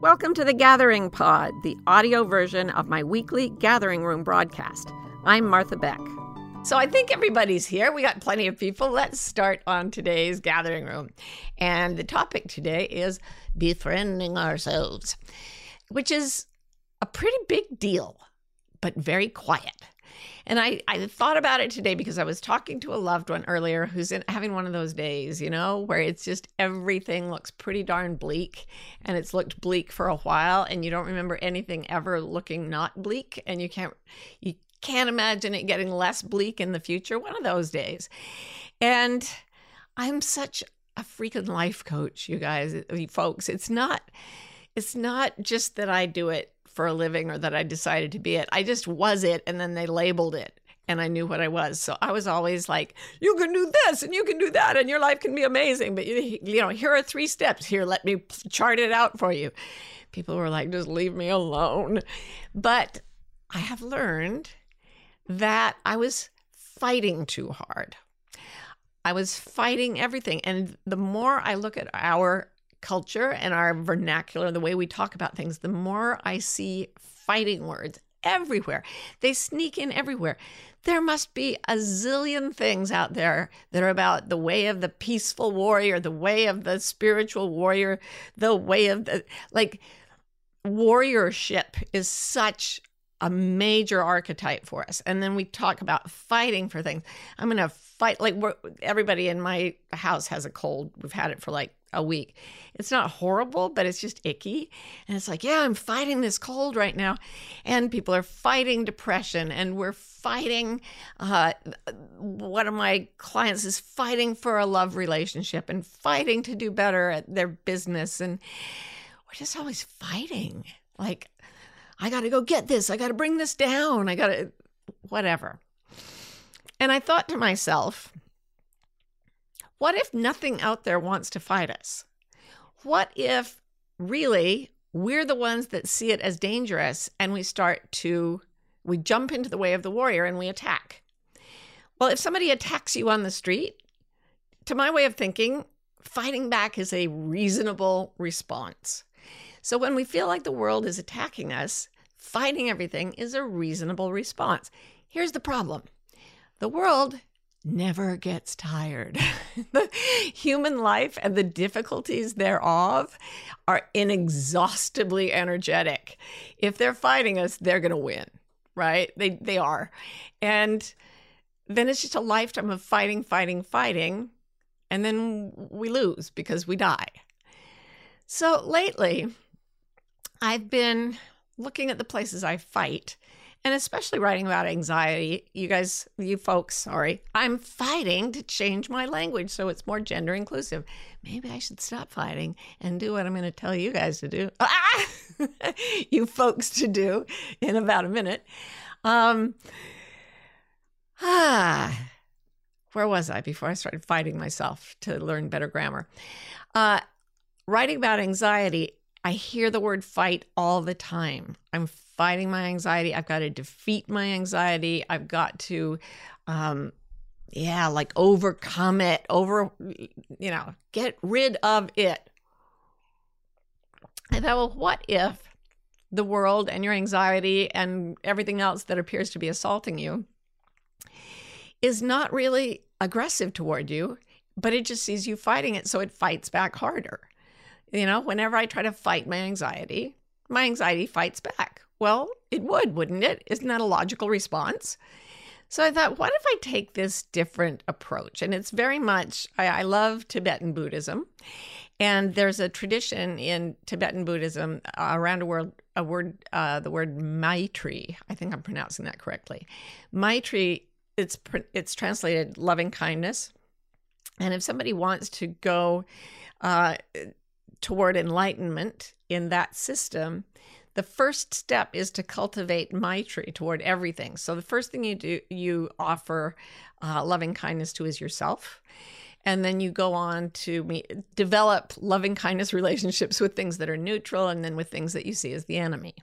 Welcome to the Gathering Pod, the audio version of my weekly Gathering Room broadcast. I'm Martha Beck. So I think everybody's here. We got plenty of people. Let's start on today's gathering room. And the topic today is befriending ourselves, which is a pretty big deal, but very quiet. And I, I thought about it today because I was talking to a loved one earlier who's in, having one of those days, you know, where it's just everything looks pretty darn bleak and it's looked bleak for a while and you don't remember anything ever looking not bleak and you can't you can't imagine it getting less bleak in the future. One of those days. And I'm such a freaking life coach, you guys, you folks. It's not it's not just that I do it for a living or that I decided to be it. I just was it and then they labeled it and I knew what I was. So I was always like, you can do this and you can do that and your life can be amazing. But you, you know, here are three steps. Here, let me chart it out for you. People were like, just leave me alone. But I have learned that I was fighting too hard. I was fighting everything. And the more I look at our culture and our vernacular, the way we talk about things, the more I see fighting words everywhere. They sneak in everywhere. There must be a zillion things out there that are about the way of the peaceful warrior, the way of the spiritual warrior, the way of the like warriorship is such a major archetype for us. And then we talk about fighting for things. I'm going to fight like everybody in my house has a cold. We've had it for like a week. It's not horrible, but it's just icky. And it's like, yeah, I'm fighting this cold right now. And people are fighting depression and we're fighting. Uh, one of my clients is fighting for a love relationship and fighting to do better at their business. And we're just always fighting. Like, I got to go get this. I got to bring this down. I got to, whatever. And I thought to myself, what if nothing out there wants to fight us? What if really we're the ones that see it as dangerous and we start to, we jump into the way of the warrior and we attack? Well, if somebody attacks you on the street, to my way of thinking, fighting back is a reasonable response. So when we feel like the world is attacking us, fighting everything is a reasonable response. Here's the problem the world never gets tired. The human life and the difficulties thereof are inexhaustibly energetic. If they're fighting us, they're going to win, right? They they are. And then it's just a lifetime of fighting, fighting, fighting, and then we lose because we die. So lately, I've been looking at the places I fight and especially writing about anxiety. You guys, you folks, sorry, I'm fighting to change my language so it's more gender inclusive. Maybe I should stop fighting and do what I'm going to tell you guys to do. Ah! you folks to do in about a minute. Um, ah, where was I before I started fighting myself to learn better grammar? Uh, writing about anxiety I hear the word fight all the time. I'm fighting my anxiety. I've got to defeat my anxiety. I've got to, um, yeah, like overcome it, over, you know, get rid of it. I thought, well, what if the world and your anxiety and everything else that appears to be assaulting you is not really aggressive toward you, but it just sees you fighting it, so it fights back harder. You know, whenever I try to fight my anxiety, my anxiety fights back. Well, it would, wouldn't it? Isn't that a logical response? So I thought, what if I take this different approach? And it's very much, I, I love Tibetan Buddhism. And there's a tradition in Tibetan Buddhism uh, around a word, a word, uh, the word Maitri. I think I'm pronouncing that correctly. Maitri, it's it's translated loving kindness. And if somebody wants to go uh, toward enlightenment in that system, the first step is to cultivate maitri toward everything. So the first thing you do, you offer uh, loving kindness to is yourself. And then you go on to meet, develop loving kindness relationships with things that are neutral and then with things that you see as the enemy.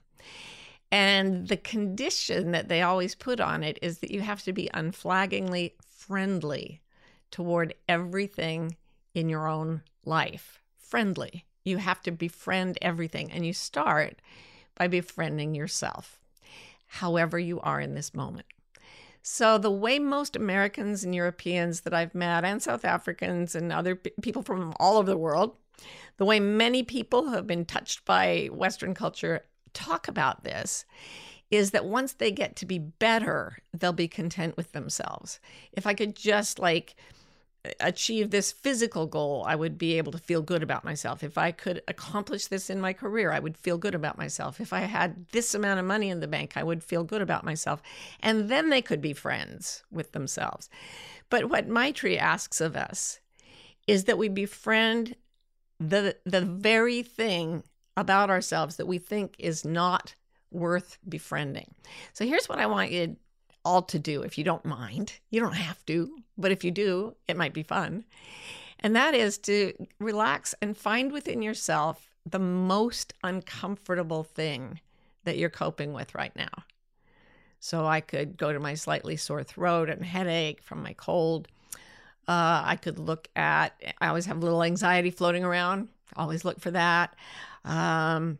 And the condition that they always put on it is that you have to be unflaggingly friendly toward everything in your own life friendly. You have to befriend everything, and you start by befriending yourself, however you are in this moment. So, the way most Americans and Europeans that I've met, and South Africans and other p- people from all over the world, the way many people who have been touched by Western culture talk about this is that once they get to be better, they'll be content with themselves. If I could just like achieve this physical goal, I would be able to feel good about myself. If I could accomplish this in my career, I would feel good about myself. If I had this amount of money in the bank, I would feel good about myself. And then they could be friends with themselves. But what Maitri asks of us is that we befriend the the very thing about ourselves that we think is not worth befriending. So here's what I want you all to do if you don't mind. You don't have to, but if you do, it might be fun. And that is to relax and find within yourself the most uncomfortable thing that you're coping with right now. So I could go to my slightly sore throat and headache from my cold. Uh, I could look at, I always have a little anxiety floating around. Always look for that. Um,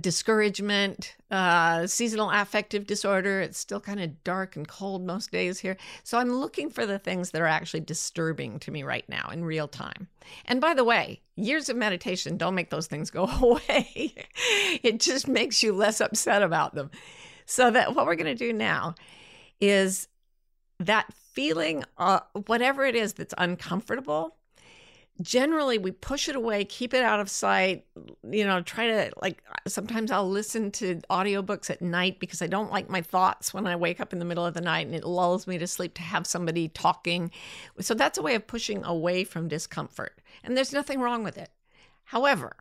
discouragement, uh, seasonal affective disorder. It's still kind of dark and cold most days here. So I'm looking for the things that are actually disturbing to me right now in real time. And by the way, years of meditation don't make those things go away. it just makes you less upset about them. So that what we're going to do now is that feeling, uh, whatever it is that's uncomfortable, generally we push it away keep it out of sight you know try to like sometimes i'll listen to audiobooks at night because i don't like my thoughts when i wake up in the middle of the night and it lulls me to sleep to have somebody talking. So that's a way of pushing away from discomfort and there's nothing wrong with it. However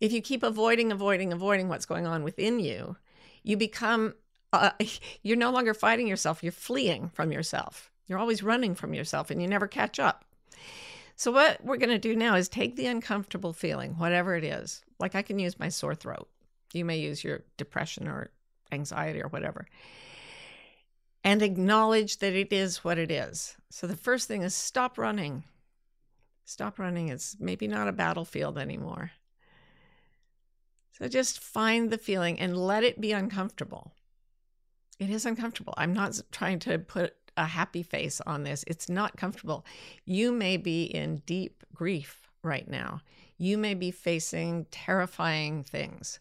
if you keep avoiding avoiding avoiding what's going on within you you become uh, you're no longer fighting yourself. You're fleeing from yourself. You're always running from yourself and you never catch up so, what we're going to do now is take the uncomfortable feeling, whatever it is. Like I can use my sore throat. You may use your depression or anxiety or whatever. And acknowledge that it is what it is. So, the first thing is stop running. Stop running. It's maybe not a battlefield anymore. So, just find the feeling and let it be uncomfortable. It is uncomfortable. I'm not trying to put a happy face on this. It's not comfortable. You may be in deep grief right now. You may be facing terrifying things,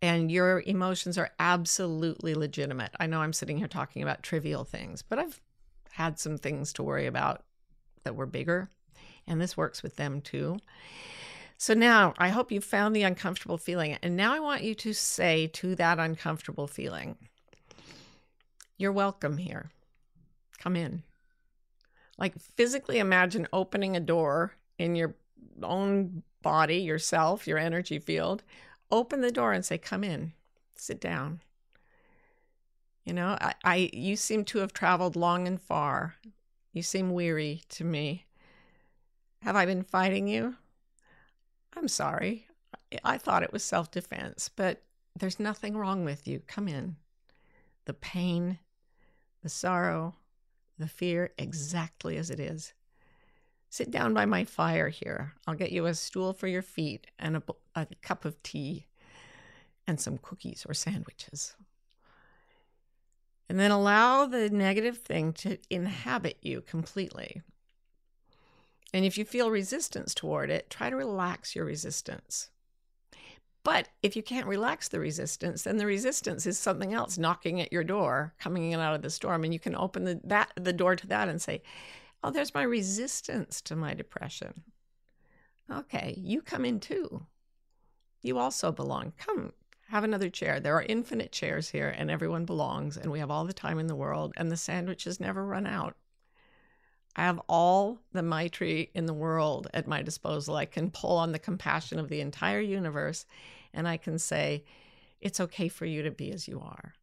and your emotions are absolutely legitimate. I know I'm sitting here talking about trivial things, but I've had some things to worry about that were bigger, and this works with them too. So now I hope you found the uncomfortable feeling. And now I want you to say to that uncomfortable feeling, You're welcome here. Come in. Like physically imagine opening a door in your own body, yourself, your energy field. Open the door and say, Come in, sit down. You know, I, I you seem to have traveled long and far. You seem weary to me. Have I been fighting you? I'm sorry. I thought it was self defense, but there's nothing wrong with you. Come in. The pain, the sorrow, the fear exactly as it is. Sit down by my fire here. I'll get you a stool for your feet and a, a cup of tea and some cookies or sandwiches. And then allow the negative thing to inhabit you completely. And if you feel resistance toward it, try to relax your resistance. But if you can't relax the resistance, then the resistance is something else knocking at your door, coming in out of the storm, and you can open the that the door to that and say, "Oh, there's my resistance to my depression." Okay, you come in too. You also belong. Come, have another chair. There are infinite chairs here, and everyone belongs, and we have all the time in the world, and the sandwiches never run out. I have all the Maitri in the world at my disposal. I can pull on the compassion of the entire universe and I can say, it's okay for you to be as you are.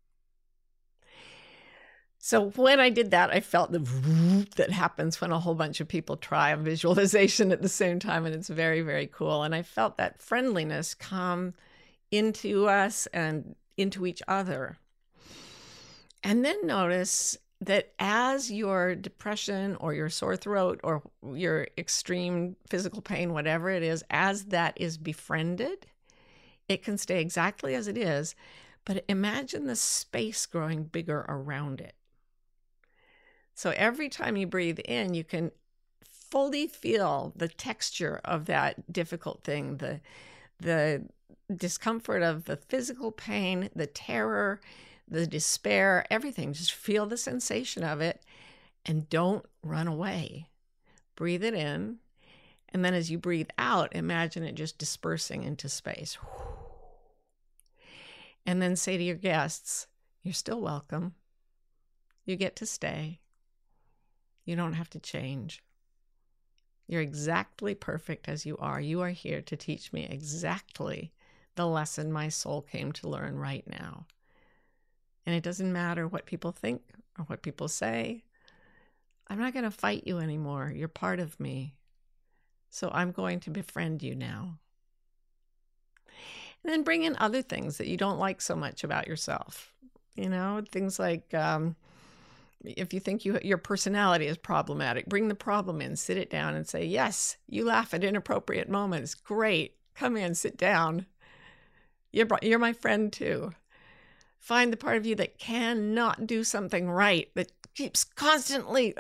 So when I did that, I felt the that happens when a whole bunch of people try a visualization at the same time, and it's very, very cool. And I felt that friendliness come into us and into each other. And then notice that as your depression or your sore throat or your extreme physical pain, whatever it is, as that is befriended, it can stay exactly as it is. But imagine the space growing bigger around it. So every time you breathe in, you can fully feel the texture of that difficult thing, the the discomfort of the physical pain, the terror, the despair, everything. Just feel the sensation of it and don't run away. Breathe it in. And then as you breathe out, imagine it just dispersing into space. And then say to your guests, You're still welcome. You get to stay. You don't have to change. You're exactly perfect as you are. You are here to teach me exactly the lesson my soul came to learn right now. And it doesn't matter what people think or what people say. I'm not going to fight you anymore. You're part of me. So I'm going to befriend you now. And then bring in other things that you don't like so much about yourself. You know, things like um, if you think you, your personality is problematic, bring the problem in, sit it down and say, Yes, you laugh at inappropriate moments. Great. Come in, sit down. You're, you're my friend too. Find the part of you that cannot do something right, that keeps constantly,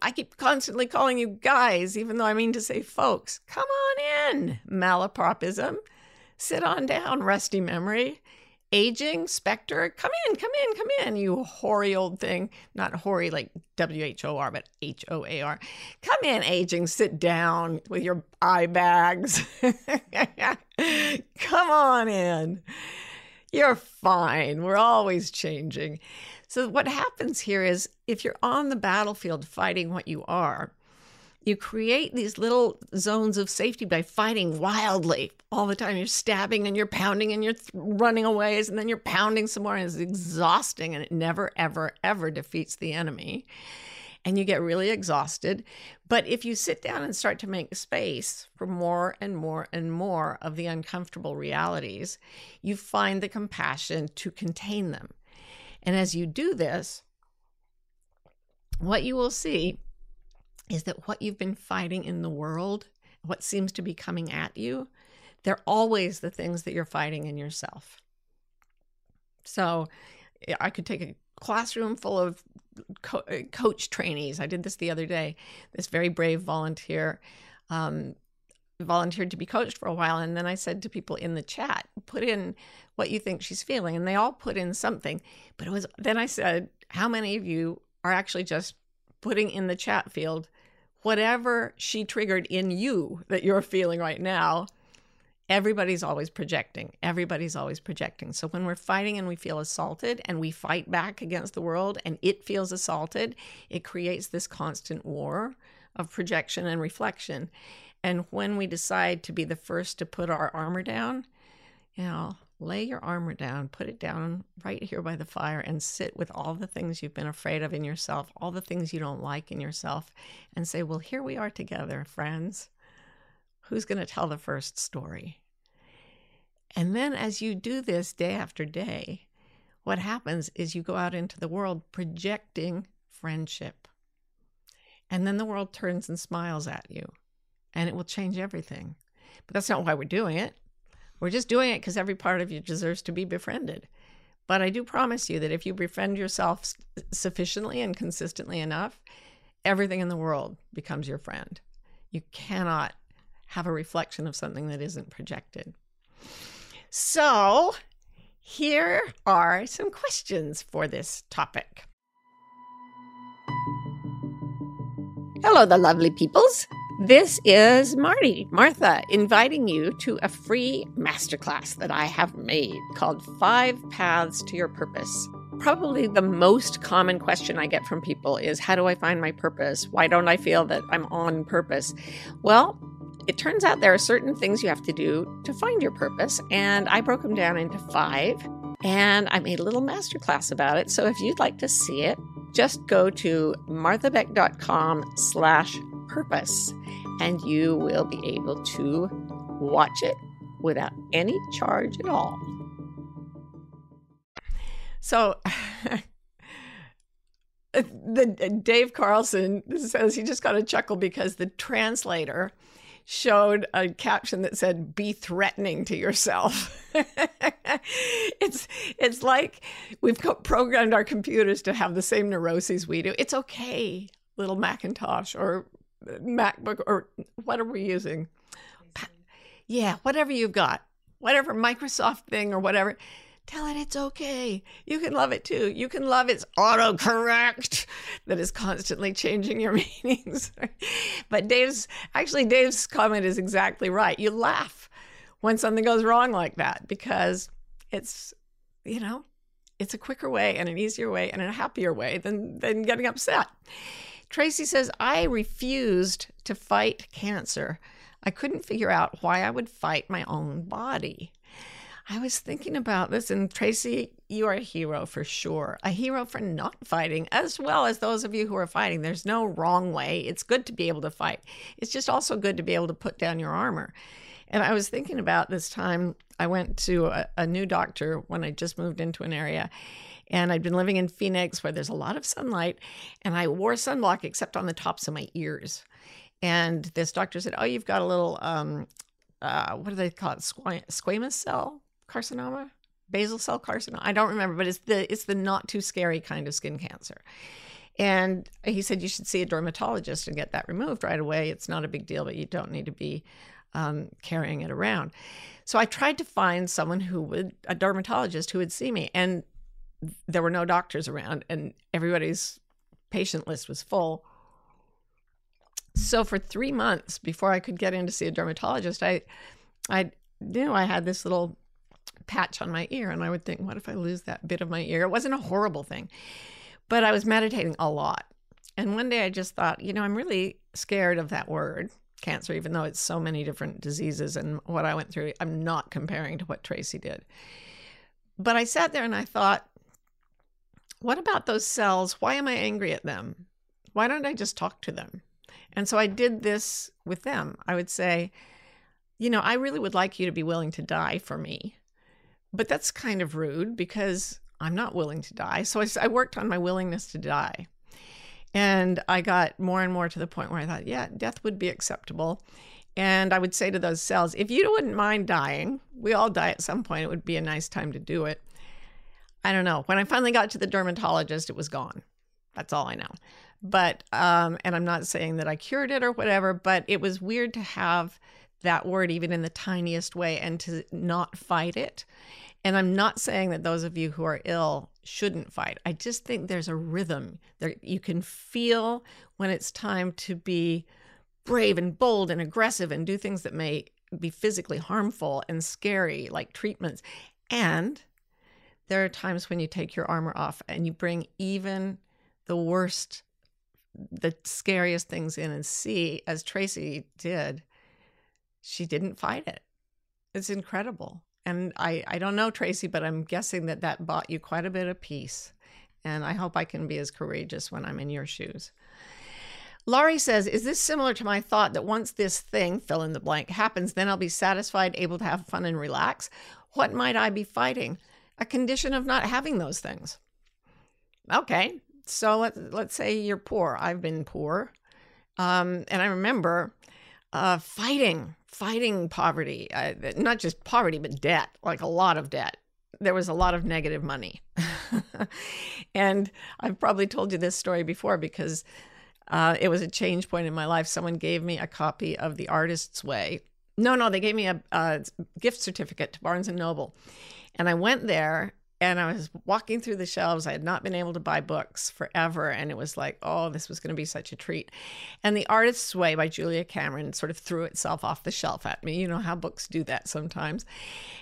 I keep constantly calling you guys, even though I mean to say folks. Come on in, malapropism. Sit on down, rusty memory. Aging, specter, come in, come in, come in, you hoary old thing. Not hoary like W H O R, but H O A R. Come in, aging, sit down with your eye bags. come on in. You're fine. We're always changing. So, what happens here is if you're on the battlefield fighting what you are, you create these little zones of safety by fighting wildly all the time. You're stabbing and you're pounding and you're running away, and then you're pounding some more, and it's exhausting, and it never, ever, ever defeats the enemy and you get really exhausted. But if you sit down and start to make space for more and more and more of the uncomfortable realities, you find the compassion to contain them. And as you do this, what you will see is that what you've been fighting in the world, what seems to be coming at you, they're always the things that you're fighting in yourself. So I could take a classroom full of co- uh, coach trainees. I did this the other day. This very brave volunteer um, volunteered to be coached for a while. And then I said to people in the chat, put in what you think she's feeling. And they all put in something. But it was, then I said, how many of you are actually just putting in the chat field whatever she triggered in you that you're feeling right now? Everybody's always projecting. Everybody's always projecting. So when we're fighting and we feel assaulted and we fight back against the world and it feels assaulted, it creates this constant war of projection and reflection. And when we decide to be the first to put our armor down, you know, lay your armor down, put it down right here by the fire, and sit with all the things you've been afraid of in yourself, all the things you don't like in yourself, and say, Well, here we are together, friends who's going to tell the first story? And then as you do this day after day, what happens is you go out into the world projecting friendship. And then the world turns and smiles at you, and it will change everything. But that's not why we're doing it. We're just doing it because every part of you deserves to be befriended. But I do promise you that if you befriend yourself sufficiently and consistently enough, everything in the world becomes your friend. You cannot have a reflection of something that isn't projected. So, here are some questions for this topic. Hello, the lovely peoples. This is Marty, Martha, inviting you to a free masterclass that I have made called Five Paths to Your Purpose. Probably the most common question I get from people is How do I find my purpose? Why don't I feel that I'm on purpose? Well, it turns out there are certain things you have to do to find your purpose, and I broke them down into five, and I made a little masterclass about it. So if you'd like to see it, just go to marthabeck.com slash purpose, and you will be able to watch it without any charge at all. So the uh, Dave Carlson says he just got a chuckle because the translator showed a caption that said be threatening to yourself. It's it's like we've programmed our computers to have the same neuroses we do. It's okay little macintosh or uh, macbook or what are we using? Yeah whatever you've got whatever microsoft thing or whatever tell it it's okay. You can love it too. You can love its autocorrect that is constantly changing your meanings. but Dave's actually Dave's comment is exactly right. You laugh when something goes wrong like that because it's you know, it's a quicker way and an easier way and a happier way than than getting upset. Tracy says, I refused to fight cancer. I couldn't figure out why I would fight my own body. I was thinking about this, and Tracy, you are a hero for sure. A hero for not fighting, as well as those of you who are fighting. There's no wrong way. It's good to be able to fight. It's just also good to be able to put down your armor. And I was thinking about this time I went to a, a new doctor when I just moved into an area. And I'd been living in Phoenix where there's a lot of sunlight, and I wore sunblock except on the tops of my ears. And this doctor said, Oh, you've got a little, um, uh, what do they call it? squamous cell carcinoma, basal cell carcinoma. I don't remember, but it's the it's the not too scary kind of skin cancer. And he said you should see a dermatologist and get that removed right away. It's not a big deal, but you don't need to be um, carrying it around. So I tried to find someone who would, a dermatologist who would see me, and there were no doctors around, and everybody's patient list was full. So for three months before I could get in to see a dermatologist, I, I knew I had this little patch on my ear. And I would think, what if I lose that bit of my ear? It wasn't a horrible thing, but I was meditating a lot. And one day I just thought, you know, I'm really scared of that word, cancer, even though it's so many different diseases and what I went through. I'm not comparing to what Tracy did. But I sat there and I thought, what about those cells? Why am I angry at them? Why don't I just talk to them? And so I did this with them. I would say, you know, I really would like you to be willing to die for me. But that's kind of rude because I'm not willing to die. So I, I worked on my willingness to die. And I got more and more to the point where I thought, yeah, death would be acceptable. And I would say to those cells, if you wouldn't mind dying, we all die at some point. It would be a nice time to do it. I don't know. When I finally got to the dermatologist, it was gone. That's all I know. But, um, and I'm not saying that I cured it or whatever, but it was weird to have that word even in the tiniest way and to not fight it. And I'm not saying that those of you who are ill shouldn't fight. I just think there's a rhythm that You can feel when it's time to be brave and bold and aggressive and do things that may be physically harmful and scary, like treatments. And there are times when you take your armor off and you bring even the worst, the scariest things in and see, as Tracy did, she didn't fight it. It's incredible. And I, I don't know, Tracy, but I'm guessing that that bought you quite a bit of peace. And I hope I can be as courageous when I'm in your shoes. Laurie says, Is this similar to my thought that once this thing, fill in the blank, happens, then I'll be satisfied, able to have fun and relax? What might I be fighting? A condition of not having those things. Okay, so let, let's say you're poor. I've been poor. Um, and I remember uh, fighting fighting poverty, uh, not just poverty, but debt, like a lot of debt. There was a lot of negative money. and I've probably told you this story before because uh, it was a change point in my life. Someone gave me a copy of The Artist's Way. No, no, they gave me a, a gift certificate to Barnes and Noble. And I went there and I was walking through the shelves. I had not been able to buy books forever. And it was like, oh, this was going to be such a treat. And The Artist's Way by Julia Cameron sort of threw itself off the shelf at me. You know how books do that sometimes.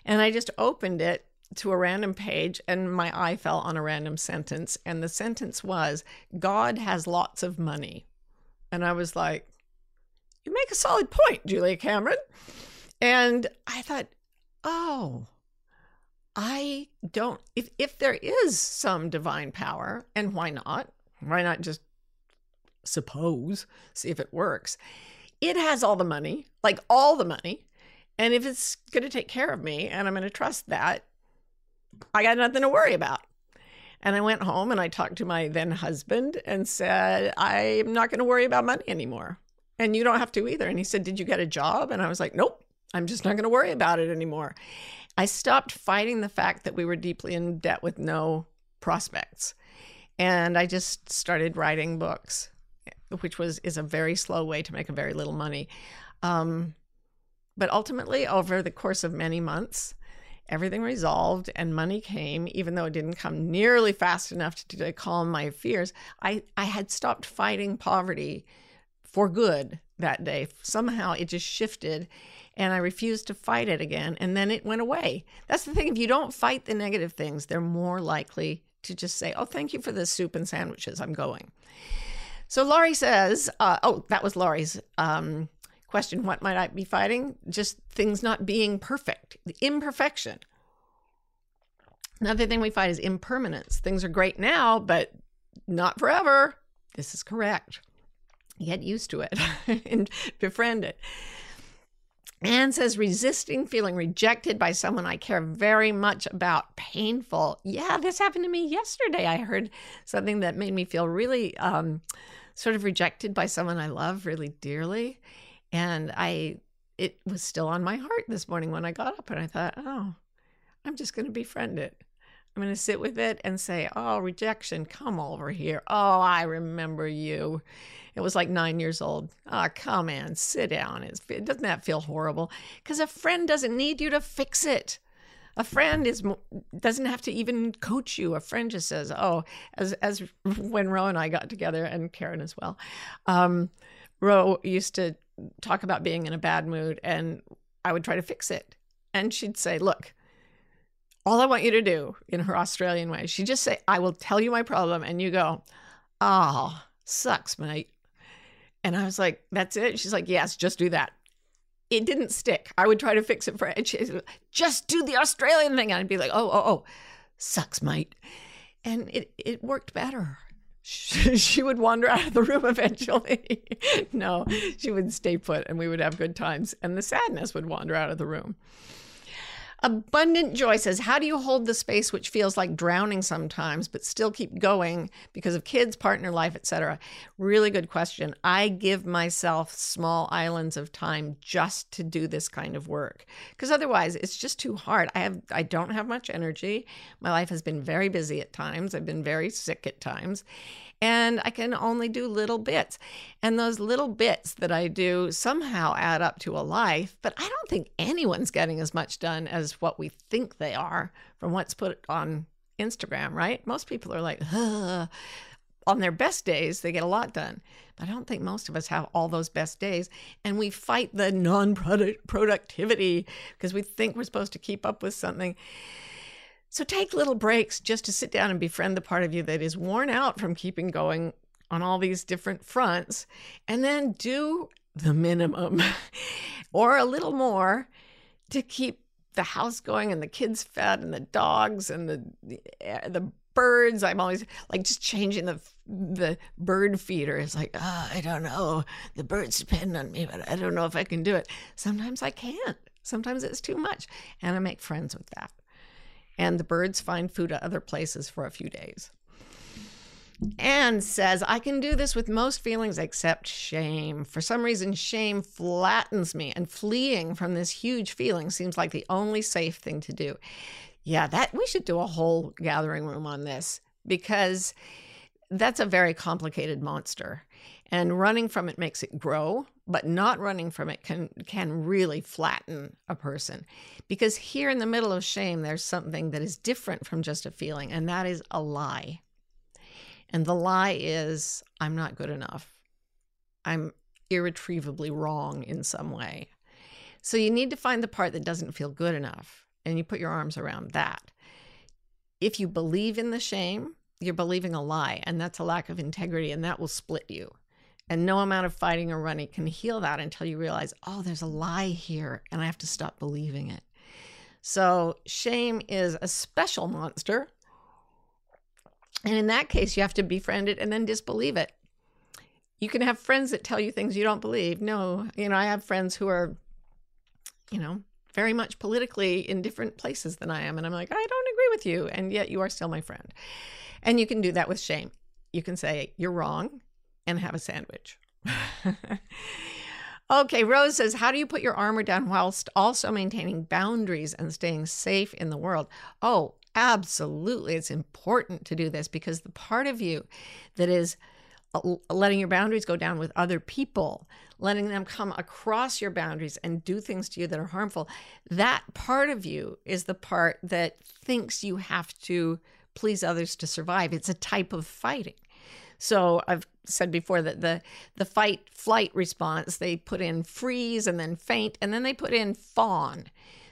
And I just opened it to a random page and my eye fell on a random sentence. And the sentence was, God has lots of money. And I was like, you make a solid point, Julia Cameron. And I thought, oh, I don't if if there is some divine power, and why not? Why not just suppose, see if it works? It has all the money, like all the money. And if it's going to take care of me and I'm going to trust that, I got nothing to worry about. And I went home and I talked to my then husband and said, I'm not going to worry about money anymore. And you don't have to either. And he said, Did you get a job? And I was like, Nope, I'm just not going to worry about it anymore. I stopped fighting the fact that we were deeply in debt with no prospects. And I just started writing books, which was is a very slow way to make a very little money. Um, but ultimately, over the course of many months, everything resolved and money came, even though it didn't come nearly fast enough to, to calm my fears. I, I had stopped fighting poverty for good that day. Somehow it just shifted and I refused to fight it again. And then it went away. That's the thing. If you don't fight the negative things, they're more likely to just say, oh, thank you for the soup and sandwiches. I'm going. So Laurie says, uh, oh, that was Laurie's um, question. What might I be fighting? Just things not being perfect, the imperfection. Another thing we fight is impermanence. Things are great now, but not forever. This is correct. Get used to it and befriend it. Anne says, resisting feeling rejected by someone I care very much about, painful. Yeah, this happened to me yesterday. I heard something that made me feel really um, sort of rejected by someone I love really dearly. And I, it was still on my heart this morning when I got up and I thought, oh, I'm just going to befriend it. I'm going to sit with it and say, oh, rejection, come over here. Oh, I remember you. It was like nine years old. Oh, come on, sit down. It's, doesn't that feel horrible? Because a friend doesn't need you to fix it. A friend is doesn't have to even coach you. A friend just says, "Oh," as as when Ro and I got together, and Karen as well. Um, Ro used to talk about being in a bad mood, and I would try to fix it, and she'd say, "Look." All I want you to do in her Australian way, she just say, I will tell you my problem. And you go, Oh, sucks, mate. And I was like, that's it? She's like, yes, just do that. It didn't stick. I would try to fix it for said, just do the Australian thing. And I'd be like, oh, oh, oh, sucks, mate. And it, it worked better. She would wander out of the room eventually. no, she would stay put and we would have good times. And the sadness would wander out of the room. Abundant Joy says, How do you hold the space which feels like drowning sometimes, but still keep going because of kids, partner life, etc.? Really good question. I give myself small islands of time just to do this kind of work because otherwise it's just too hard. I have I don't have much energy. My life has been very busy at times. I've been very sick at times and I can only do little bits. And those little bits that I do somehow add up to a life, but I don't think anyone's getting as much done as what we think they are from what's put on Instagram, right? Most people are like, Ugh. on their best days, they get a lot done. But I don't think most of us have all those best days. And we fight the non productivity because we think we're supposed to keep up with something. So take little breaks just to sit down and befriend the part of you that is worn out from keeping going on all these different fronts, and then do the minimum or a little more to keep the house going and the kids fed and the dogs and the the, eh, birds. I'm always like just changing the the bird feeder. It's like, oh, I don't know. The birds depend on me, but I don't know if I can do it. Sometimes I can't. Sometimes it's too much, and I make friends with that and the birds find food at other places for a few days. Anne says, I can do this with most feelings except shame. For some reason, shame flattens me, and fleeing from this huge feeling seems like the only safe thing to do. Yeah, that we should do a whole gathering room on this because that's a very complicated monster. And running from it makes it grow, but not running from it can can really flatten a person. Because here in the middle of shame there's something that is different from just a feeling, and that is a lie. And the lie is I'm not good enough. I'm irretrievably wrong in some way. So you need to find the part that doesn't feel good enough and you put your arms around that. If you believe in the shame, you're believing a lie, and that's a lack of integrity, and that will split you. And no amount of fighting or running can heal that until you realize, oh, there's a lie here, and I have to stop believing it. So, shame is a special monster. And in that case, you have to befriend it and then disbelieve it. You can have friends that tell you things you don't believe. No, you know, I have friends who are, you know, very much politically in different places than I am. And I'm like, I don't agree with you. And yet you are still my friend. And you can do that with shame. You can say, You're wrong, and have a sandwich. okay, Rose says, How do you put your armor down whilst also maintaining boundaries and staying safe in the world? Oh, absolutely. It's important to do this because the part of you that is uh, letting your boundaries go down with other people, letting them come across your boundaries and do things to you that are harmful, that part of you is the part that thinks you have to please others to survive. It's a type of fighting. So I've said before that the the fight flight response they put in freeze and then faint and then they put in fawn.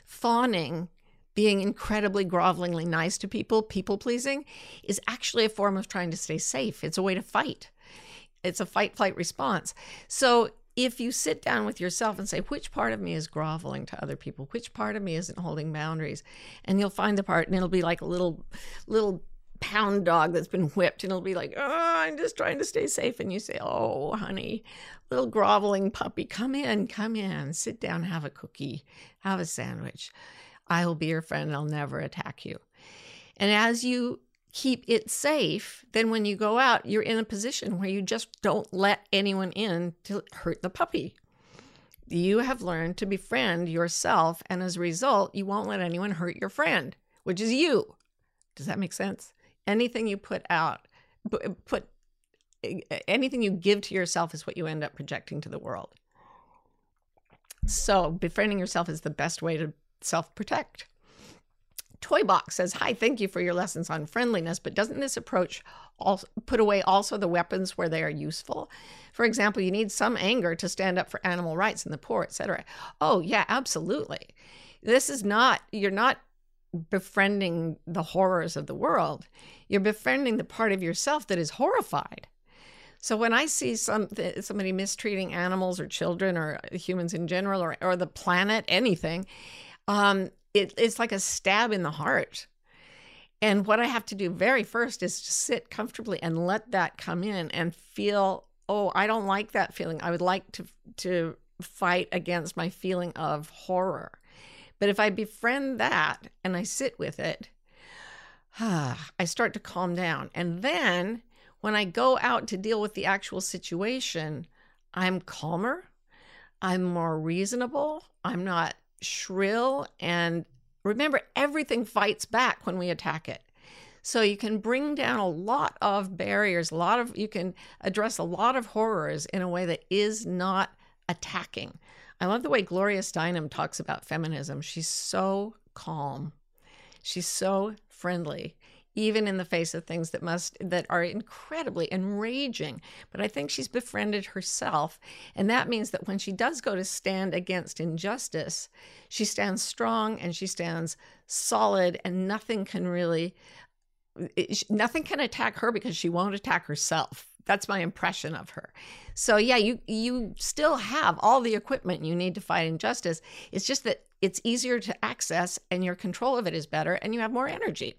Fawning being incredibly grovelingly nice to people, people pleasing, is actually a form of trying to stay safe. It's a way to fight. It's a fight flight response. So if you sit down with yourself and say, which part of me is groveling to other people? Which part of me isn't holding boundaries? And you'll find the part, and it'll be like a little, little pound dog that's been whipped, and it'll be like, oh, I'm just trying to stay safe. And you say, oh, honey, little groveling puppy, come in, come in, sit down, have a cookie, have a sandwich. I will be your friend. I'll never attack you. And as you keep it safe, then when you go out, you're in a position where you just don't let anyone in to hurt the puppy. You have learned to befriend yourself, and as a result, you won't let anyone hurt your friend, which is you. Does that make sense? Anything you put out, eh, put eh, eh, anything you give to yourself is what you end up projecting to the world. So, befriending yourself is the best way to self protect. Toybox says, Hi, thank you for your lessons on friendliness, but doesn't this approach also put away also the weapons where they are useful? For example, you need some anger to stand up for animal rights and the poor, etc. Oh, yeah, absolutely. This is not, you're not befriending the horrors of the world. You're befriending the part of yourself that is horrified. So when I see some somebody mistreating animals or children or humans in general or, or the planet, anything, um, it, it's like a stab in the heart. And what I have to do very first is to sit comfortably and let that come in and feel, oh, I don't like that feeling. I would like to to fight against my feeling of horror. But if I befriend that and I sit with it, I start to calm down. And then when I go out to deal with the actual situation, I'm calmer, I'm more reasonable, I'm not shrill and remember everything fights back when we attack it so you can bring down a lot of barriers a lot of you can address a lot of horrors in a way that is not attacking i love the way gloria steinem talks about feminism. She's so calm. She's so friendly even in the face of things that must that are incredibly enraging. But i think she's befriended herself and that means that when she does go to stand against injustice she stands strong and she stands solid and nothing can really nothing can attack her because she won't attack herself that's my impression of her so yeah you you still have all the equipment you need to fight injustice it's just that it's easier to access and your control of it is better and you have more energy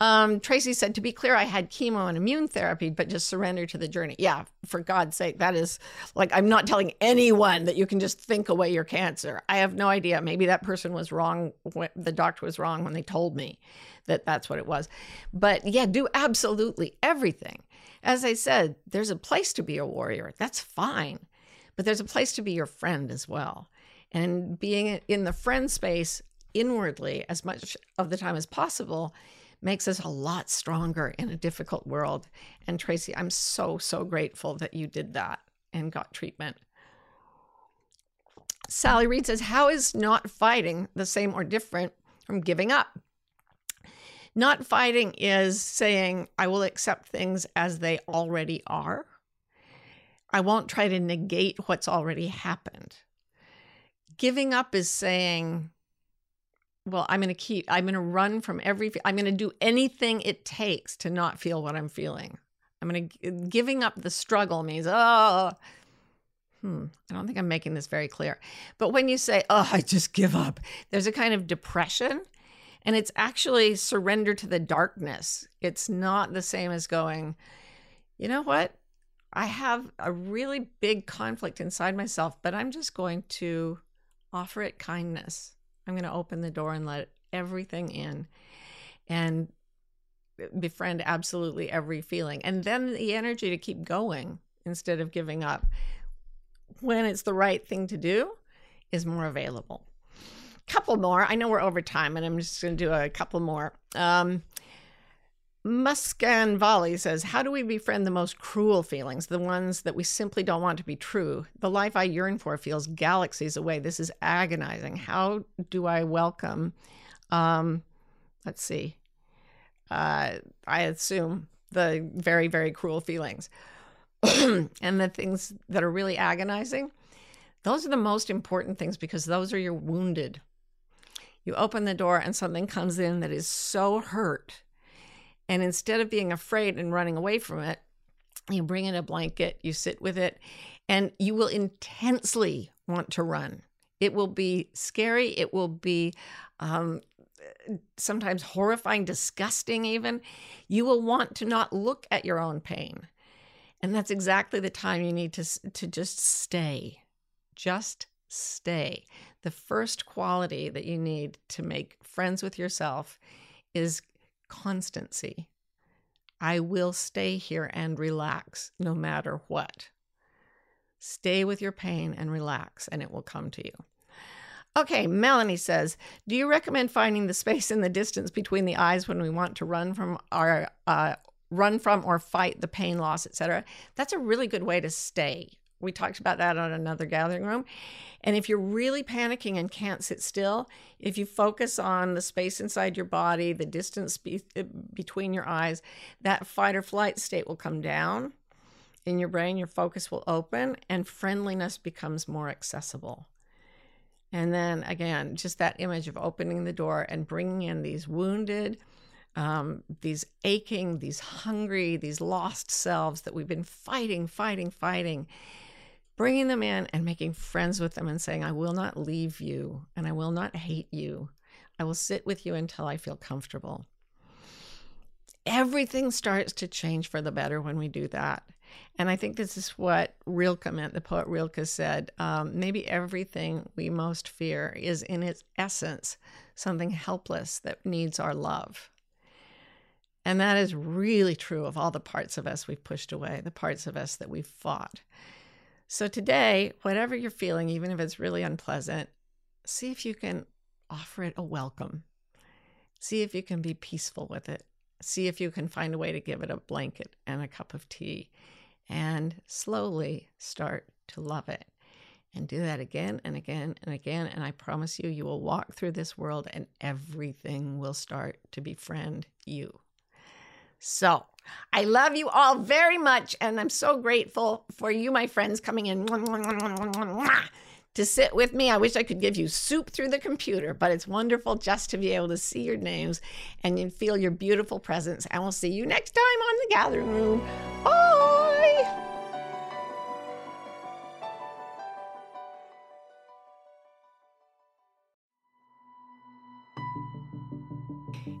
um, Tracy said, to be clear, I had chemo and immune therapy, but just surrender to the journey. Yeah, for God's sake, that is like, I'm not telling anyone that you can just think away your cancer. I have no idea. Maybe that person was wrong. The doctor was wrong when they told me that that's what it was. But yeah, do absolutely everything. As I said, there's a place to be a warrior. That's fine. But there's a place to be your friend as well. And being in the friend space inwardly as much of the time as possible makes us a lot stronger in a difficult world. And Tracy, I'm so, so grateful that you did that and got treatment. Sally Reed says, How is not fighting the same or different from giving up? Not fighting is saying, I will accept things as they already are. I won't try to negate what's already happened. Giving up is saying, well, I'm going to keep, I'm going to run from every, I'm going to do anything it takes to not feel what I'm feeling. I'm going to, giving up the struggle means, oh, hmm, I don't think I'm making this very clear. But when you say, oh, I just give up, there's a kind of depression and it's actually surrender to the darkness. It's not the same as going, you know what? I have a really big conflict inside myself, but I'm just going to offer it kindness I'm going to open the door and let everything in. And befriend absolutely every feeling. And then the energy to keep going instead of giving up when it's the right thing to do is more available. Couple more. I know we're over time, and I'm just going to do a couple more. Um, Muscan Volley says, How do we befriend the most cruel feelings, the ones that we simply don't want to be true? The life I yearn for feels galaxies away. This is agonizing. How do I welcome, um, let's see, uh, I assume the very, very cruel feelings and the things that are really agonizing? Those are the most important things because those are your wounded. You open the door and something comes in that is so hurt and instead of being afraid and running away from it, you bring in a blanket, you sit with it, and you will intensely want to run. It will be scary. It will be um, sometimes horrifying, disgusting, even. You will want to not look at your own pain. And that's exactly the time you need to, to just stay. Just stay. The first quality that you need to make friends with yourself is constancy. I will stay here and relax no matter what. Stay with your pain and relax, and it will come to you. Okay, Melanie says, Do you recommend finding the space in the distance between the eyes when we want to run from our uh, run from or fight the pain loss, etc.? That's a really good way to stay. We talked about that on another gathering room. And if you're really panicking and can't sit still, if you focus on the space inside your body, the distance be- uh, between your eyes, that fight or flight state will come down in your brain. Your focus will open and friendliness becomes more accessible. And then again, just that image of opening the door and bringing in these wounded, um, these aching, these hungry, these lost selves that we've been fighting, fighting, fighting bringing them in and making friends with them and saying, I will not leave you and I will not hate you. I will sit with you until I feel comfortable. Everything starts to change for the better when we do that. And I think this is what Rilke meant. The poet Rilke said, um, maybe everything we most fear is in its essence something helpless that needs our love. And that is really true of all the parts of us we've pushed away, the parts of us that we've fought. So today, whatever you're feeling, even if it's really unpleasant, see if you can offer it a welcome. See if you can be peaceful with it. See if you can find a way to give it a blanket and a cup of tea and slowly start to love it. And do that again and again and again. And I promise you, you will walk through this world and everything will start to befriend you. So I love you all very much. And I'm so grateful for you, my friends, coming in to sit with me. I wish I could give you soup through the computer, but it's wonderful just to be able to see your names and feel your beautiful presence. And we'll see you next time on the gathering room. Bye.